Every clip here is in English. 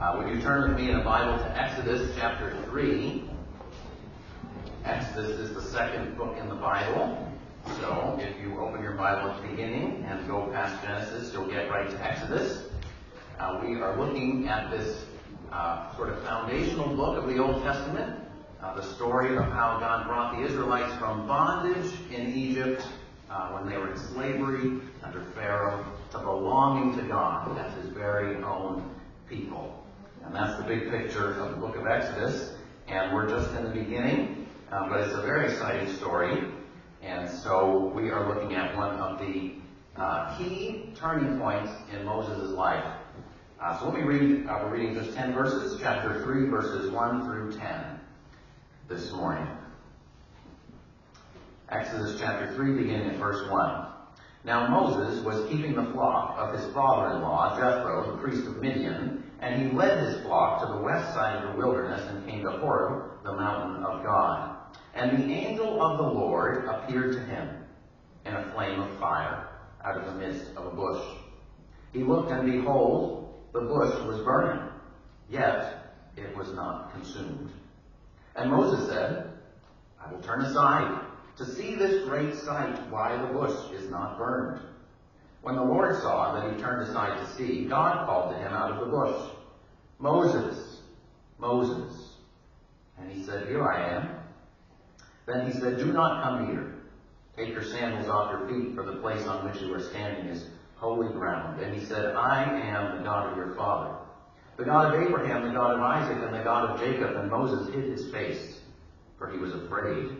Uh, would you turn with me in a Bible to Exodus chapter 3? Exodus is the second book in the Bible. So if you open your Bible at the beginning and go past Genesis, you'll get right to Exodus. Uh, we are looking at this uh, sort of foundational book of the Old Testament, uh, the story of how God brought the Israelites from bondage in Egypt uh, when they were in slavery under Pharaoh to belonging to God as his very own people. And that's the big picture of the book of Exodus. And we're just in the beginning, uh, but it's a very exciting story. And so we are looking at one of the uh, key turning points in Moses' life. Uh, so let me read, uh, we're reading just 10 verses, chapter 3, verses 1 through 10 this morning. Exodus chapter 3, beginning at verse 1. Now Moses was keeping the flock of his father-in-law, Jethro, the priest of Midian, and he led his flock to the west side of the wilderness and came to Horeb, the mountain of God. And the angel of the Lord appeared to him in a flame of fire out of the midst of a bush. He looked, and behold, the bush was burning, yet it was not consumed. And Moses said, I will turn aside to see this great sight, why the bush is not burned. When the Lord saw that he turned aside to see, God called to him out of the bush, Moses, Moses. And he said, Here I am. Then he said, Do not come here. Take your sandals off your feet, for the place on which you are standing is holy ground. And he said, I am the God of your father, the God of Abraham, the God of Isaac, and the God of Jacob. And Moses hid his face, for he was afraid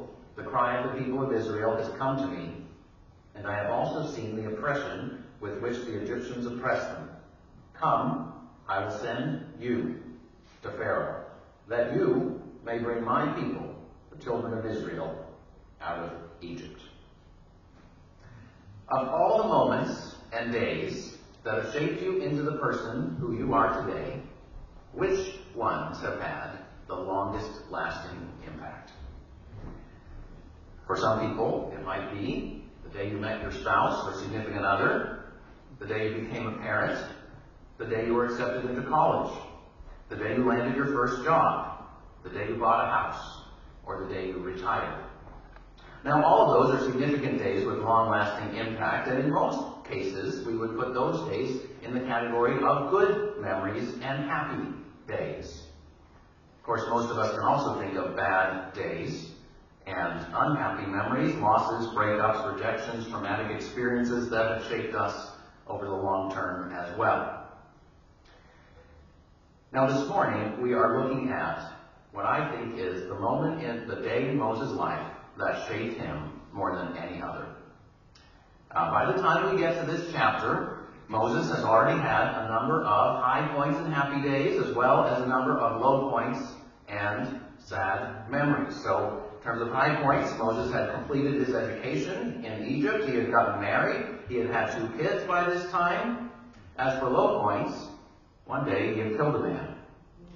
the cry of the people of Israel has come to me, and I have also seen the oppression with which the Egyptians oppress them. Come, I will send you to Pharaoh, that you may bring my people, the children of Israel, out of Egypt. Of all the moments and days that have shaped you into the person who you are today, which ones have had the longest lasting? For some people, it might be the day you met your spouse or significant other, the day you became a parent, the day you were accepted into college, the day you landed your first job, the day you bought a house, or the day you retired. Now, all of those are significant days with long-lasting impact, and in most cases, we would put those days in the category of good memories and happy days. Of course, most of us can also think of bad days and unhappy memories, losses, breakups, rejections, traumatic experiences that have shaped us over the long term as well. Now, this morning, we are looking at what I think is the moment in the day in Moses' life that shaped him more than any other. Uh, by the time we get to this chapter, Moses has already had a number of high points and happy days, as well as a number of low points and sad memories. So, in terms of high points, Moses had completed his education in Egypt. He had gotten married. He had had two kids by this time. As for low points, one day he had killed a man.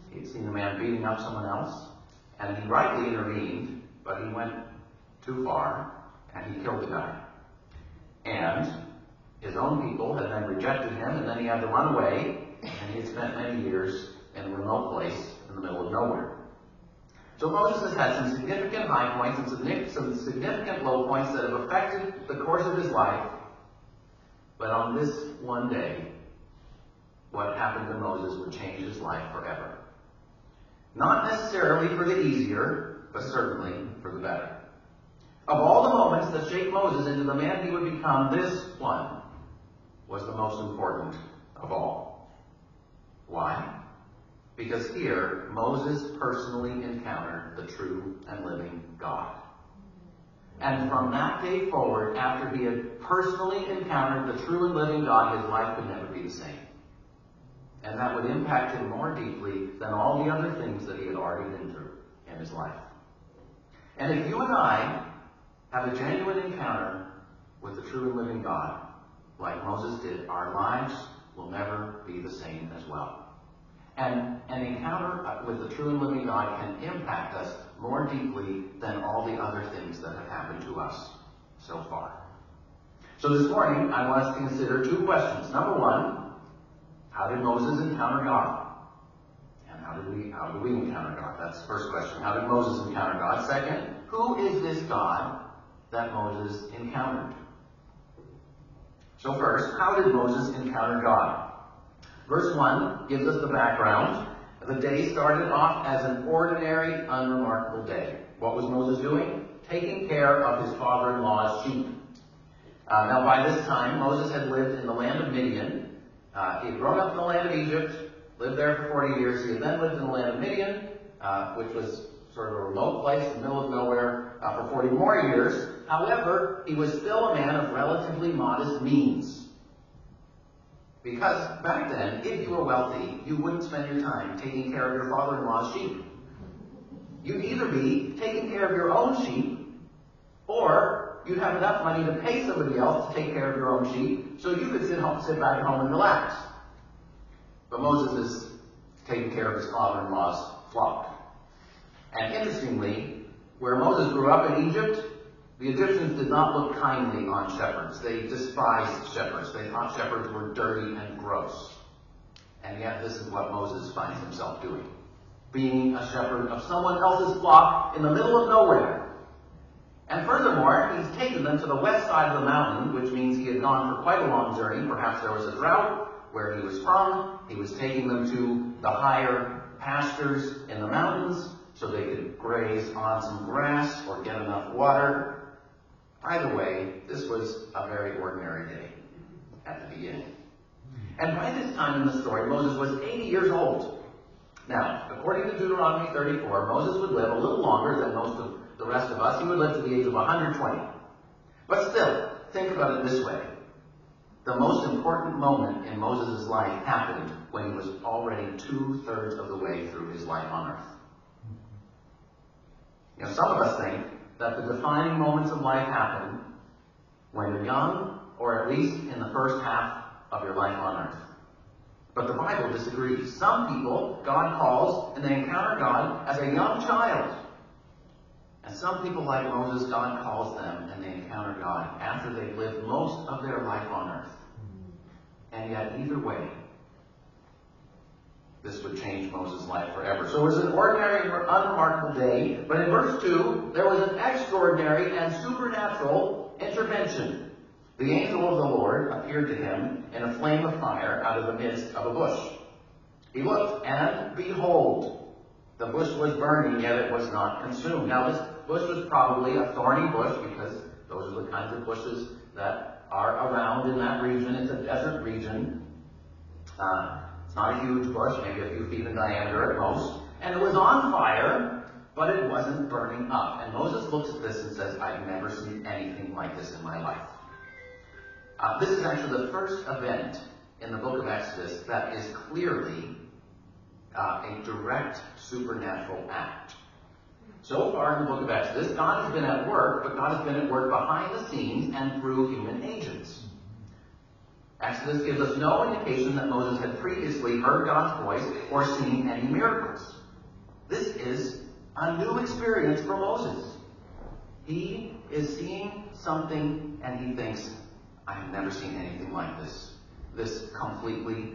He had seen a man beating up someone else, and he rightly intervened, but he went too far, and he killed the guy. And his own people had then rejected him, and then he had to run away, and he had spent many years in a remote place in the middle of nowhere. So Moses has had some significant high points and some significant low points that have affected the course of his life. But on this one day, what happened to Moses would change his life forever. Not necessarily for the easier, but certainly for the better. Of all the moments that shaped Moses into the man he would become, this one was the most important of all. Why? Because here, Moses personally encountered the true and living God. And from that day forward, after he had personally encountered the true and living God, his life could never be the same. and that would impact him more deeply than all the other things that he had already been through in his life. And if you and I have a genuine encounter with the true and living God, like Moses did, our lives will never be the same as well. And an encounter uh, with the true and living God can impact us more deeply than all the other things that have happened to us so far. So this morning, I want us to consider two questions. Number one, how did Moses encounter God? And how did we how do we encounter God? That's the first question. How did Moses encounter God? Second, who is this God that Moses encountered? So first, how did Moses encounter God? Verse 1 gives us the background. The day started off as an ordinary, unremarkable day. What was Moses doing? Taking care of his father-in-law's sheep. Uh, now, by this time, Moses had lived in the land of Midian. Uh, he had grown up in the land of Egypt, lived there for 40 years. He had then lived in the land of Midian, uh, which was sort of a remote place in the middle of nowhere, uh, for 40 more years. However, he was still a man of relatively modest means. Because back then, if you were wealthy, you wouldn't spend your time taking care of your father-in-law's sheep. You'd either be taking care of your own sheep, or you'd have enough money to pay somebody else to take care of your own sheep, so you could sit home, sit back at home and relax. But Moses is taking care of his father-in-law's flock. And interestingly, where Moses grew up in Egypt, the Egyptians did not look kindly on shepherds. They despised shepherds. They thought shepherds were dirty and gross. And yet, this is what Moses finds himself doing being a shepherd of someone else's flock in the middle of nowhere. And furthermore, he's taken them to the west side of the mountain, which means he had gone for quite a long journey. Perhaps there was a drought where he was from. He was taking them to the higher pastures in the mountains so they could graze on some grass or get enough water. Either way, this was a very ordinary day at the beginning. And by this time in the story, Moses was 80 years old. Now, according to Deuteronomy 34, Moses would live a little longer than most of the rest of us. He would live to the age of 120. But still, think about it this way. The most important moment in Moses' life happened when he was already two thirds of the way through his life on earth. You know, some of us think that the defining moments of life happen when you're young, or at least in the first half of your life on earth. But the Bible disagrees. Some people, God calls and they encounter God as a young child. And some people, like Moses, God calls them and they encounter God after they've lived most of their life on earth. And yet, either way, this would change Moses' life forever. So it was an ordinary, unremarkable day, but in verse 2, there was an extraordinary and supernatural intervention. The angel of the Lord appeared to him in a flame of fire out of the midst of a bush. He looked, and behold, the bush was burning, yet it was not consumed. Now, this bush was probably a thorny bush because those are the kinds of bushes that are around in that region. It's a desert region. Uh, not a huge bush, maybe a few feet in diameter at most. And it was on fire, but it wasn't burning up. And Moses looks at this and says, I've never seen anything like this in my life. Uh, this is actually the first event in the book of Exodus that is clearly uh, a direct supernatural act. So far in the book of Exodus, God has been at work, but God has been at work behind the scenes and through human agents. Exodus gives us no indication that Moses had previously heard God's voice or seen any miracles. This is a new experience for Moses. He is seeing something and he thinks, I have never seen anything like this. This completely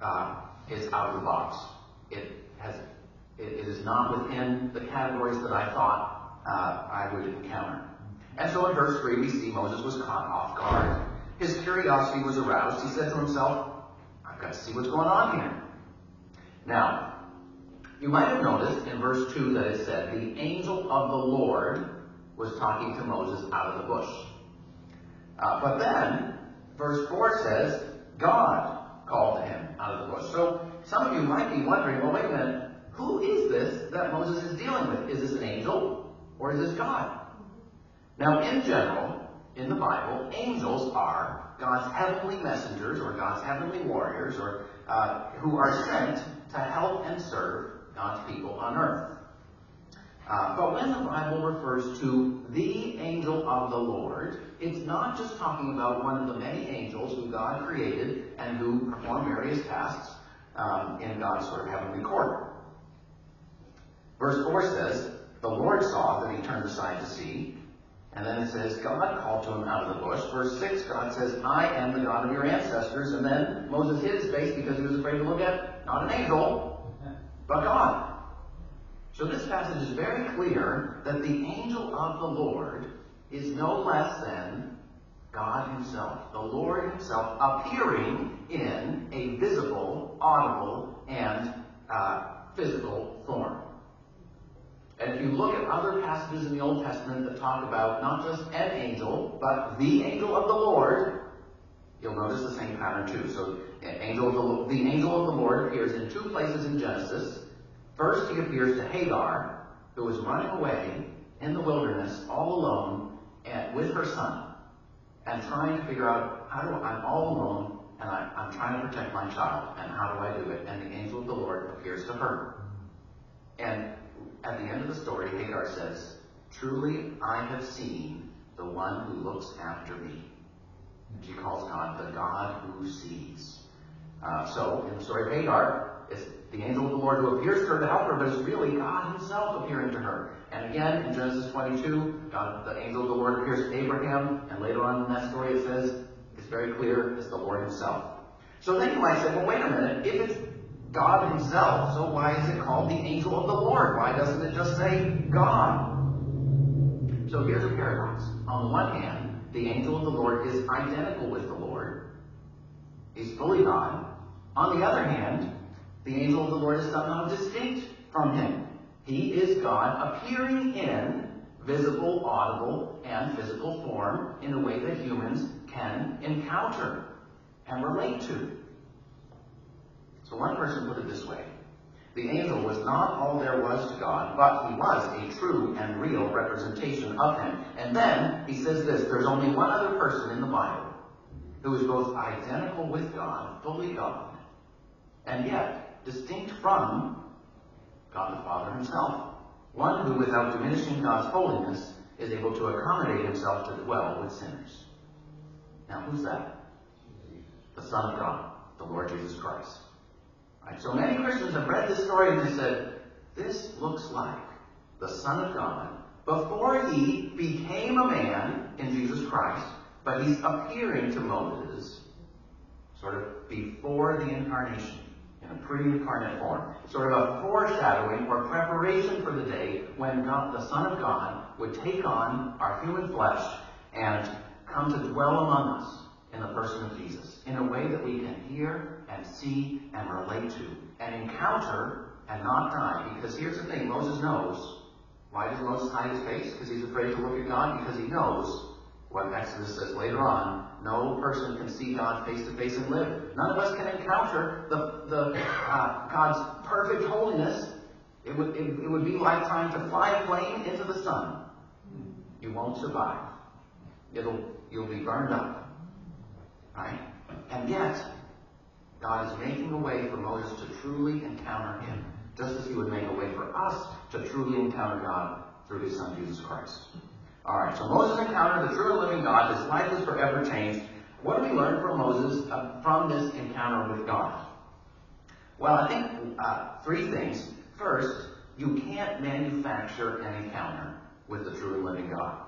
uh, is out of the box. It has, it, is not within the categories that I thought uh, I would encounter. And so in verse 3, we see Moses was caught off guard. His curiosity was aroused. He said to himself, I've got to see what's going on here. Now, you might have noticed in verse 2 that it said, the angel of the Lord was talking to Moses out of the bush. Uh, but then, verse 4 says, God called to him out of the bush. So, some of you might be wondering, well, wait a minute, who is this that Moses is dealing with? Is this an angel or is this God? Now, in general, in the Bible, angels are God's heavenly messengers or God's heavenly warriors or uh, who are sent to help and serve God's people on earth. Uh, but when the Bible refers to the angel of the Lord, it's not just talking about one of the many angels who God created and who perform various tasks um, in God's sort of heavenly court. Verse 4 says, The Lord saw that he turned aside to see. And then it says, God called to him out of the bush. Verse 6, God says, I am the God of your ancestors. And then Moses hid his face because he was afraid to look at not an angel, but God. So this passage is very clear that the angel of the Lord is no less than God Himself. The Lord Himself appearing in a visible, audible, and uh, physical form. And if you look at other passages in the Old Testament that talk about not just an angel, but the angel of the Lord, you'll notice the same pattern too. So, angel the, the angel of the Lord appears in two places in Genesis. First, he appears to Hagar, who is running away in the wilderness all alone and with her son, and trying to figure out how do I, I'm all alone and I, I'm trying to protect my child, and how do I do it? And the angel of the Lord appears to her. And at the end of the story, Hagar says, Truly I have seen the one who looks after me. She calls God the God who sees. Uh, so, in the story of Hagar, it's the angel of the Lord who appears to her to help her, but it's really God himself appearing to her. And again, in Genesis 22, God, the angel of the Lord appears to Abraham, and later on in that story it says, it's very clear, it's the Lord himself. So then you might say, well, wait a minute, if it's God himself, so why is it called the angel of the Lord? Why doesn't it just say God? So here's a paradox. On one hand, the angel of the Lord is identical with the Lord. He's fully God. On the other hand, the angel of the Lord is somehow distinct from him. He is God appearing in visible, audible, and physical form in a way that humans can encounter and relate to. So one person put it this way. The angel was not all there was to God, but he was a true and real representation of him. And then he says this, there's only one other person in the Bible who is both identical with God, fully God, and yet distinct from God the Father himself. One who, without diminishing God's holiness, is able to accommodate himself to dwell with sinners. Now, who's that? The Son of God, the Lord Jesus Christ. Right? So many Christians have read this story and they said, this looks like the Son of God before he became a man in Jesus Christ, but he's appearing to Moses sort of before the incarnation in a pre-incarnate form. Sort of a foreshadowing or preparation for the day when God, the Son of God would take on our human flesh and come to dwell among us in the person of Jesus in a way that we can hear and see and relate to and encounter and not die. Because here's the thing Moses knows. Why does Moses hide his face? Because he's afraid to look at God? Because he knows what Exodus says later on no person can see God face to face and live. None of us can encounter the, the uh, God's perfect holiness. It would, it, it would be like trying to fly a plane into the sun. You won't survive. It'll, you'll be burned up. Right? And yet, God is making a way for Moses to truly encounter him, just as he would make a way for us to truly encounter God through his son Jesus Christ. All right, so Moses encountered the true and living God. His life is forever changed. What do we learn from Moses uh, from this encounter with God? Well, I think uh, three things. First, you can't manufacture an encounter with the true living God.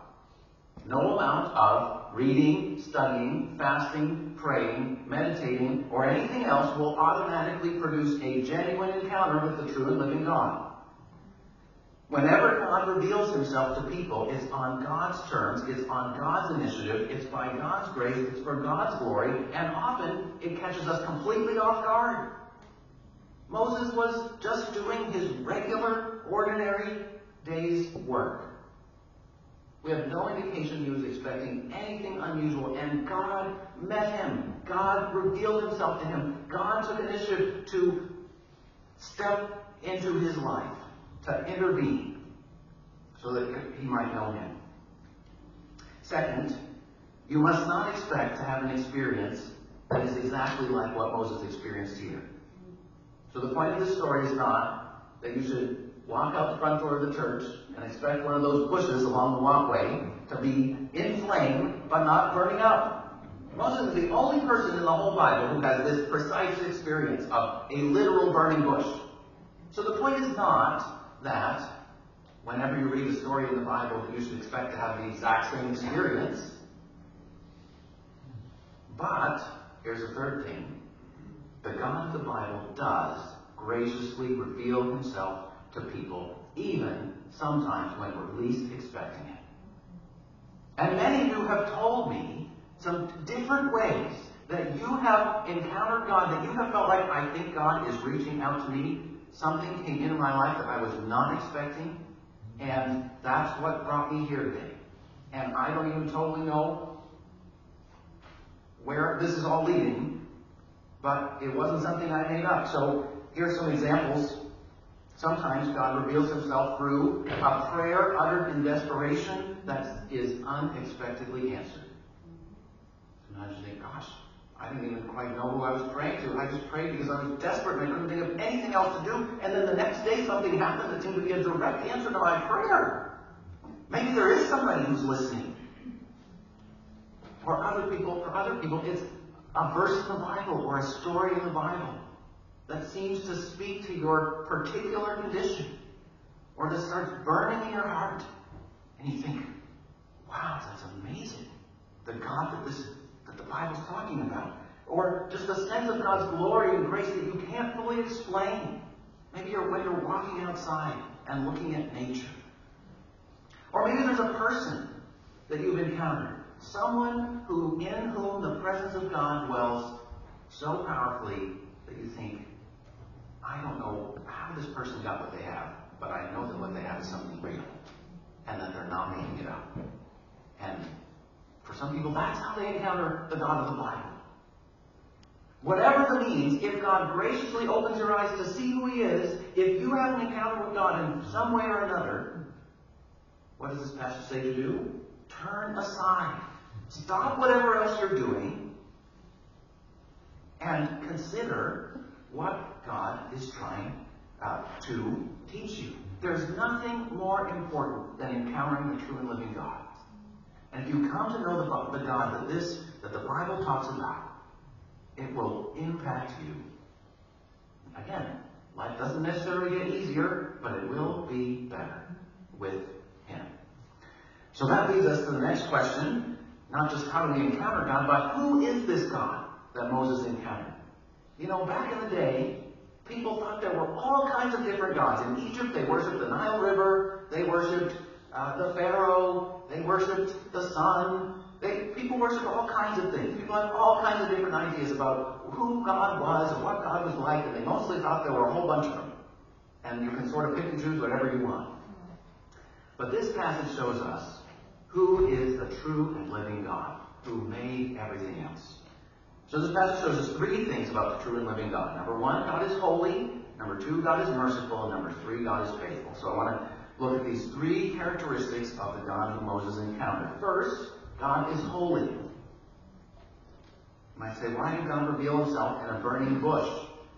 No amount of reading, studying, fasting, praying, meditating, or anything else will automatically produce a genuine encounter with the true and living God. Whenever God reveals himself to people, it's on God's terms, it's on God's initiative, it's by God's grace, it's for God's glory, and often it catches us completely off guard. Moses was just doing his regular, ordinary day's work. We have no indication he was expecting anything unusual, and God met him. God revealed himself to him. God took initiative to step into his life, to intervene, so that he might know him. Second, you must not expect to have an experience that is exactly like what Moses experienced here. So the point of this story is not that you should walk out the front door of the church and expect one of those bushes along the walkway to be in flame but not burning up. Moses is the only person in the whole Bible who has this precise experience of a literal burning bush. So the point is not that whenever you read a story in the Bible that you should expect to have the exact same experience. But here's a third thing. The God of the Bible does graciously reveal himself to people, even sometimes when we're least expecting it. And many of you have told me some different ways that you have encountered God, that you have felt like, I think God is reaching out to me. Something came into my life that I was not expecting, and that's what brought me here today. And I don't even totally know where this is all leading, but it wasn't something I made up. So here's some examples. Sometimes God reveals himself through a prayer uttered in desperation that is unexpectedly answered. Sometimes you think, gosh, I didn't even quite know who I was praying to. I just prayed because I was desperate and I couldn't think of anything else to do. And then the next day something happened that seemed to be a direct answer to my prayer. Maybe there is somebody who's listening. For other people, for other people, it's a verse in the Bible or a story in the Bible that seems to speak to your particular condition or that starts burning in your heart. And you think, wow, that's amazing. The God that this that the Bible's talking about. Or just a sense of God's glory and grace that you can't fully explain. Maybe you're when you're walking outside and looking at nature. Or maybe there's a person that you've encountered. Someone who in whom the presence of God dwells so powerfully that you think, I don't know how this person got what they have, but I know that what they have is something real. And that they're not making it up. And for some people, that's how they encounter the God of the Bible. Whatever the means, if God graciously opens your eyes to see who He is, if you have an encounter with God in some way or another, what does this passage say to do? Turn aside. Stop whatever else you're doing and consider what God is trying uh, to teach you. There's nothing more important than encountering the true and living God. And if you come to know the, the God that this that the Bible talks about, it will impact you. Again, life doesn't necessarily get easier, but it will be better with Him. So that leads us to the next question. Not just how do we encounter God, but who is this God that Moses encountered? You know, back in the day, people thought there were all kinds of different gods. In Egypt, they worshipped the Nile River, they worshipped uh, the Pharaoh, they worshipped the sun. They, people worshipped all kinds of things. People had all kinds of different ideas about who God was and what God was like, and they mostly thought there were a whole bunch of them. And you can sort of pick and choose whatever you want. But this passage shows us who is the true and living God who made everything else. So this passage shows us three things about the true and living God. Number one, God is holy. Number two, God is merciful. And number three, God is faithful. So I want to look at these three characteristics of the God who Moses encountered. First, God is holy. You might say, why did God reveal himself in a burning bush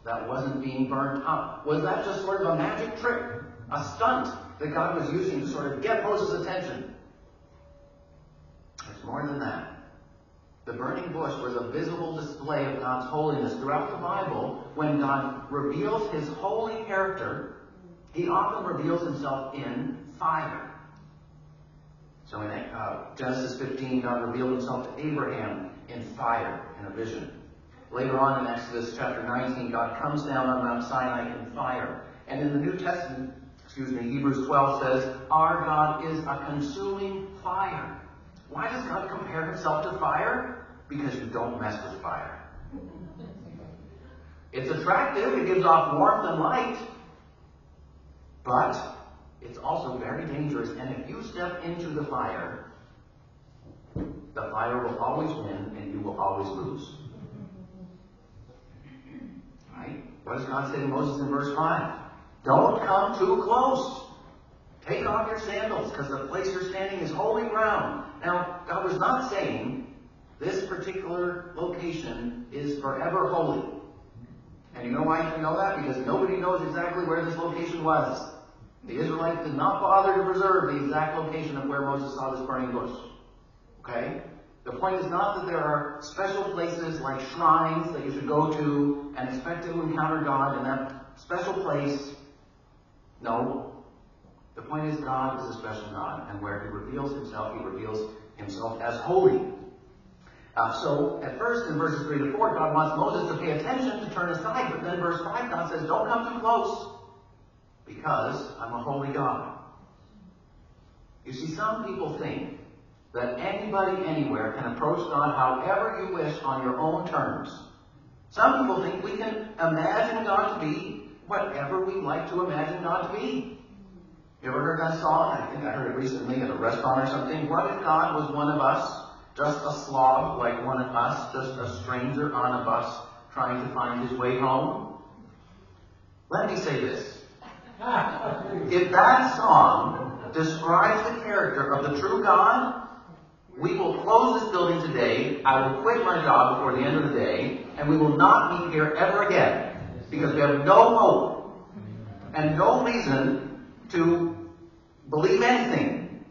that wasn't being burned up? Was that just sort of a magic trick, a stunt that God was using to sort of get Moses' attention? It's more than that. The burning bush was a visible display of God's holiness. Throughout the Bible, when God reveals his holy character, he often reveals himself in fire. So in uh, Genesis 15, God revealed himself to Abraham in fire in a vision. Later on in Exodus chapter 19, God comes down on Mount Sinai in fire. And in the New Testament, excuse me, Hebrews 12 says, Our God is a consuming fire. Why does God compare himself to fire? Because you don't mess with fire. It's attractive, it gives off warmth and light, but it's also very dangerous. And if you step into the fire, the fire will always win and you will always lose. Right? What does God say to Moses in verse 5? Don't come too close. Take off your sandals because the place you're standing is holy ground. Now, God was not saying This particular location is forever holy. And you know why you know that? Because nobody knows exactly where this location was. The Israelites did not bother to preserve the exact location of where Moses saw this burning bush. Okay? The point is not that there are special places like shrines that you should go to and expect to encounter God in that special place. No. The point is God is a special God, and where He reveals Himself, He reveals Himself as holy. Uh, so, at first, in verses 3 to 4, God wants Moses to pay attention, to turn aside, but then verse 5, God says, Don't come too close, because I'm a holy God. You see, some people think that anybody anywhere can approach God however you wish on your own terms. Some people think we can imagine God to be whatever we like to imagine God to be. You ever heard that song? I think I heard it recently at a restaurant or something. What if God was one of us? Just a slob like one of us, just a stranger on a bus trying to find his way home? Let me say this. If that song describes the character of the true God, we will close this building today. I will quit my job before the end of the day, and we will not meet here ever again because we have no hope and no reason to believe anything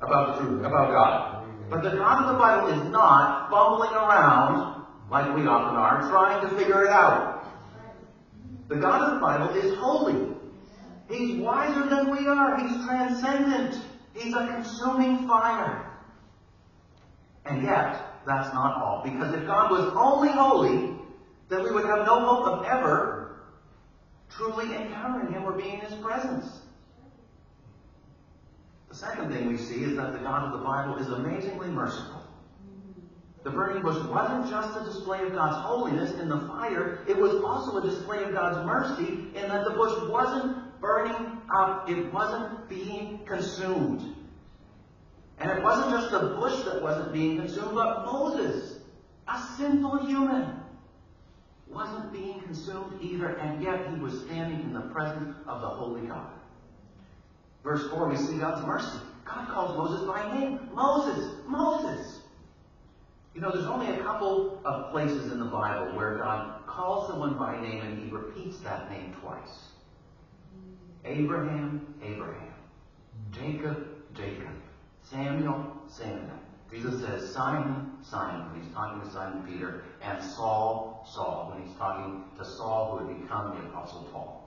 about the truth, about God. But the God of the Bible is not fumbling around like we often are, trying to figure it out. The God of the Bible is holy. He's wiser than we are. He's transcendent. He's a consuming fire. And yet, that's not all. Because if God was only holy, then we would have no hope of ever truly encountering Him or being in His presence. The second thing we see is that the God of the Bible is amazingly merciful. The burning bush wasn't just a display of God's holiness in the fire, it was also a display of God's mercy in that the bush wasn't burning up, it wasn't being consumed. And it wasn't just the bush that wasn't being consumed, but Moses, a sinful human, wasn't being consumed either, and yet he was standing in the presence of the Holy God. Verse 4, we see God's mercy. God calls Moses by name. Moses, Moses. You know, there's only a couple of places in the Bible where God calls someone by name and he repeats that name twice. Abraham, Abraham. Jacob, Jacob. Samuel, Samuel. Jesus says Simon, Simon when he's talking to Simon Peter, and Saul, Saul when he's talking to Saul who had become the Apostle Paul.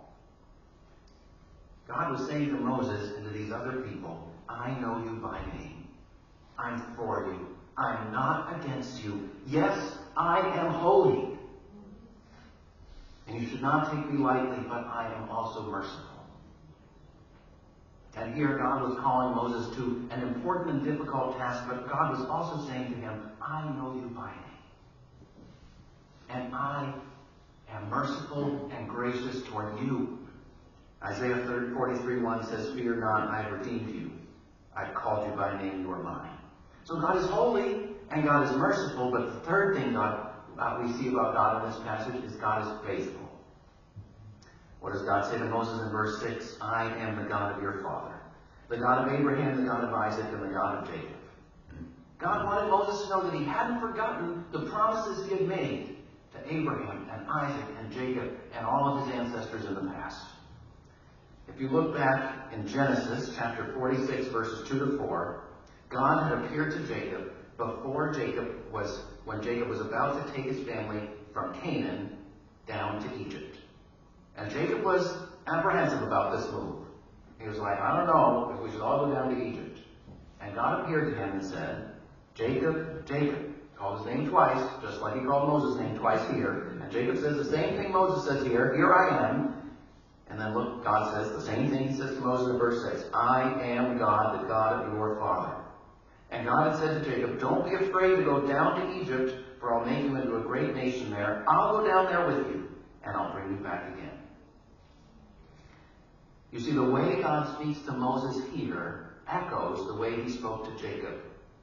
God was saying to Moses and to these other people, I know you by name. I'm for you. I'm not against you. Yes, I am holy. And you should not take me lightly, but I am also merciful. And here God was calling Moses to an important and difficult task, but God was also saying to him, I know you by name. And I am merciful and gracious toward you. Isaiah 43 1 says, Fear not, I have redeemed you. I've called you by name, you are mine. So God is holy and God is merciful, but the third thing God, uh, we see about God in this passage is God is faithful. What does God say to Moses in verse 6? I am the God of your father, the God of Abraham, the God of Isaac, and the God of Jacob. God wanted Moses to know that he hadn't forgotten the promises he had made to Abraham and Isaac and Jacob and all of his ancestors in the past. If you look back in Genesis chapter 46, verses 2 to 4, God had appeared to Jacob before Jacob was, when Jacob was about to take his family from Canaan down to Egypt. And Jacob was apprehensive about this move. He was like, I don't know if we should all go down to Egypt. And God appeared to him and said, Jacob, Jacob. Called his name twice, just like he called Moses' name twice here. And Jacob says the same thing Moses says here, Here I am. And then look, God says the same thing he says to Moses in verse 6. I am God, the God of your father. And God had said to Jacob, Don't be afraid to go down to Egypt, for I'll make you into a great nation there. I'll go down there with you, and I'll bring you back again. You see, the way God speaks to Moses here echoes the way he spoke to Jacob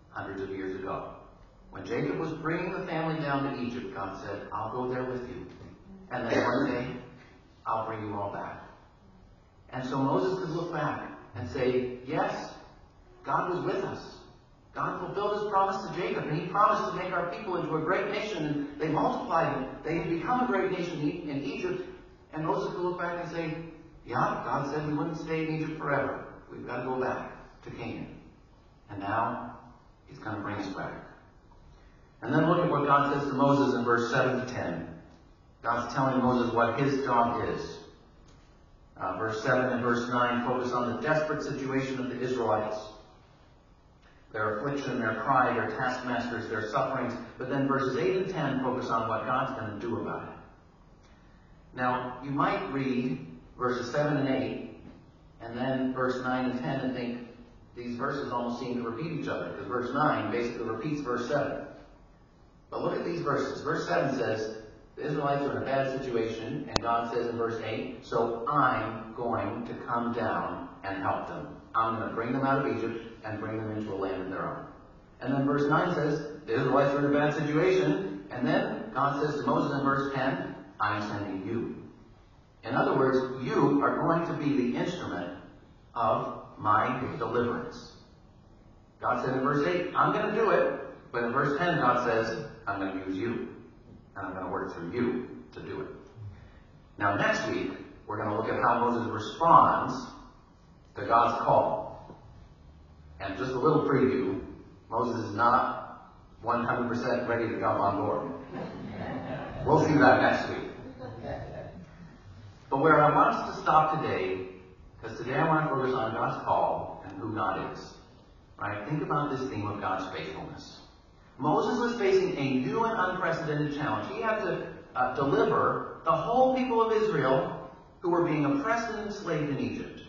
hundreds of years ago. When Jacob was bringing the family down to Egypt, God said, I'll go there with you. And then one day, I'll bring you all back. And so Moses could look back and say, yes, God was with us. God fulfilled his promise to Jacob, and he promised to make our people into a great nation, and they multiplied, and they had become a great nation in Egypt. And Moses could look back and say, Yeah, God said we wouldn't stay in Egypt forever. We've got to go back to Canaan. And now he's going to bring us back. And then look at what God says to Moses in verse 7 to 10. God's telling Moses what his job is. Uh, verse 7 and verse 9 focus on the desperate situation of the Israelites their affliction, their cry, their taskmasters, their sufferings. But then verses 8 and 10 focus on what God's going to do about it. Now, you might read verses 7 and 8, and then verse 9 and 10 and think these verses almost seem to repeat each other, because verse 9 basically repeats verse 7. But look at these verses. Verse 7 says, the Israelites are in a bad situation, and God says in verse 8, So I'm going to come down and help them. I'm going to bring them out of Egypt and bring them into a land of their own. And then verse 9 says, the Israelites are in a bad situation. And then God says to Moses in verse 10, I'm sending you. In other words, you are going to be the instrument of my deliverance. God said in verse 8, I'm going to do it. But in verse 10, God says, I'm going to use you. And I'm going to work through you to do it. Now, next week, we're going to look at how Moses responds to God's call. And just a little preview, Moses is not 100% ready to come on board. We'll see that next week. But where I want us to stop today, because today I want to focus on God's call and who God is. Right? Think about this theme of God's faithfulness. Moses was facing a new and unprecedented challenge. He had to uh, deliver the whole people of Israel who were being oppressed and enslaved in Egypt.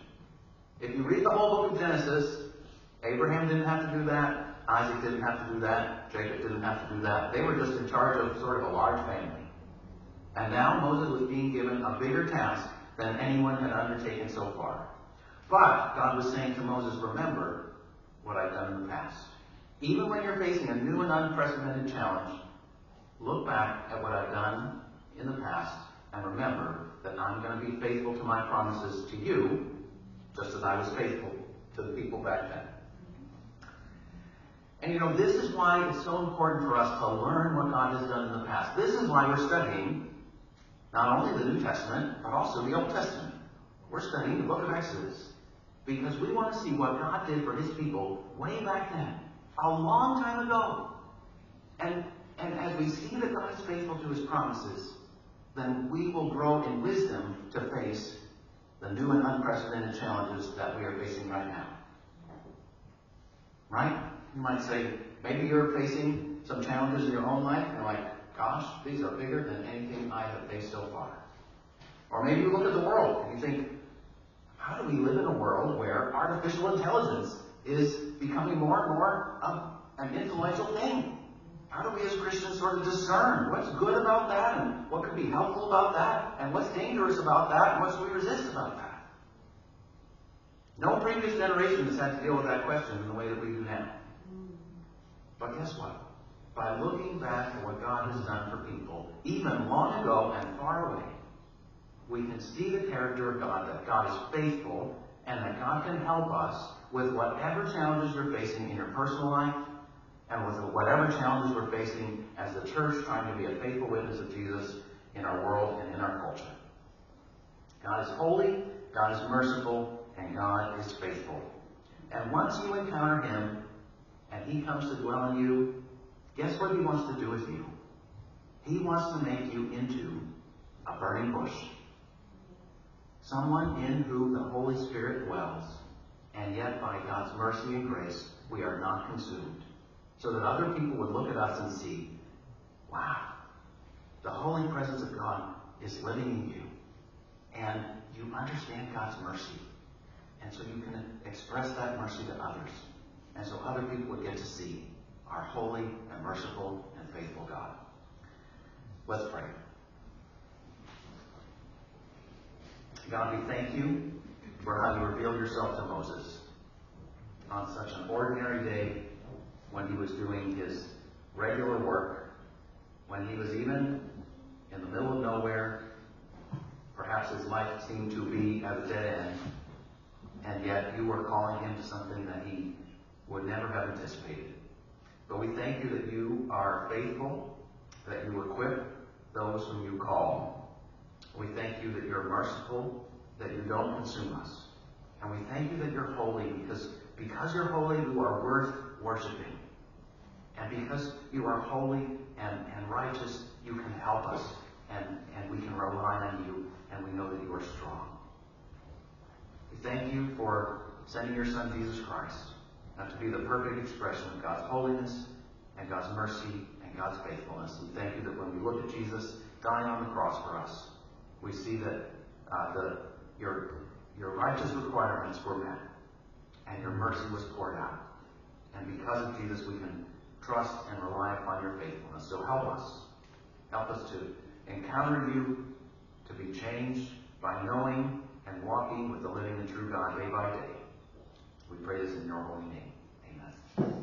If you read the whole book of Genesis, Abraham didn't have to do that. Isaac didn't have to do that. Jacob didn't have to do that. They were just in charge of sort of a large family. And now Moses was being given a bigger task than anyone had undertaken so far. But God was saying to Moses, remember what I've done in the past. Even when you're facing a new and unprecedented challenge, look back at what I've done in the past and remember that I'm going to be faithful to my promises to you just as I was faithful to the people back then. And you know, this is why it's so important for us to learn what God has done in the past. This is why we're studying not only the New Testament, but also the Old Testament. We're studying the book of Exodus because we want to see what God did for his people way back then, a long time ago. And, and as we see that God is faithful to his promises, then we will grow in wisdom to face the new and unprecedented challenges that we are facing right now. Right? You might say, maybe you're facing some challenges in your own life, and you're like, gosh, these are bigger than anything I have faced so far. Or maybe you look at the world and you think, how do we live in a world where artificial intelligence is becoming more and more an influential thing? How do we as Christians sort of discern what's good about that and what could be helpful about that and what's dangerous about that and what should we resist about that? No previous generation has had to deal with that question in the way that we do now. But guess what? By looking back at what God has done for people, even long ago and far away, we can see the character of God, that God is faithful, and that God can help us with whatever challenges you're facing in your personal life, and with whatever challenges we're facing as the church trying to be a faithful witness of Jesus in our world and in our culture. God is holy, God is merciful, and God is faithful. And once you encounter Him and He comes to dwell in you, guess what He wants to do with you? He wants to make you into a burning bush. Someone in whom the Holy Spirit dwells, and yet by God's mercy and grace, we are not consumed so that other people would look at us and see, wow, the holy presence of God is living in you. And you understand God's mercy. And so you can express that mercy to others. And so other people would get to see our holy and merciful and faithful God. Let's pray. God, we thank you for how you revealed yourself to Moses on such an ordinary day when he was doing his regular work, when he was even in the middle of nowhere. Perhaps his life seemed to be at a dead end, and yet you were calling him to something that he would never have anticipated. But we thank you that you are faithful, that you equip those whom you call. We thank you that you're merciful, that you don't consume us. And we thank you that you're holy because, because you're holy, you are worth worshiping. And because you are holy and, and righteous, you can help us and, and we can rely on you and we know that you are strong. We thank you for sending your Son, Jesus Christ, uh, to be the perfect expression of God's holiness and God's mercy and God's faithfulness. We thank you that when we look at Jesus dying on the cross for us, we see that uh, the, your, your righteous requirements were met and your mercy was poured out. And because of Jesus, we can trust and rely upon your faithfulness. So help us. Help us to encounter you, to be changed by knowing and walking with the living and true God day by day. We pray this in your holy name.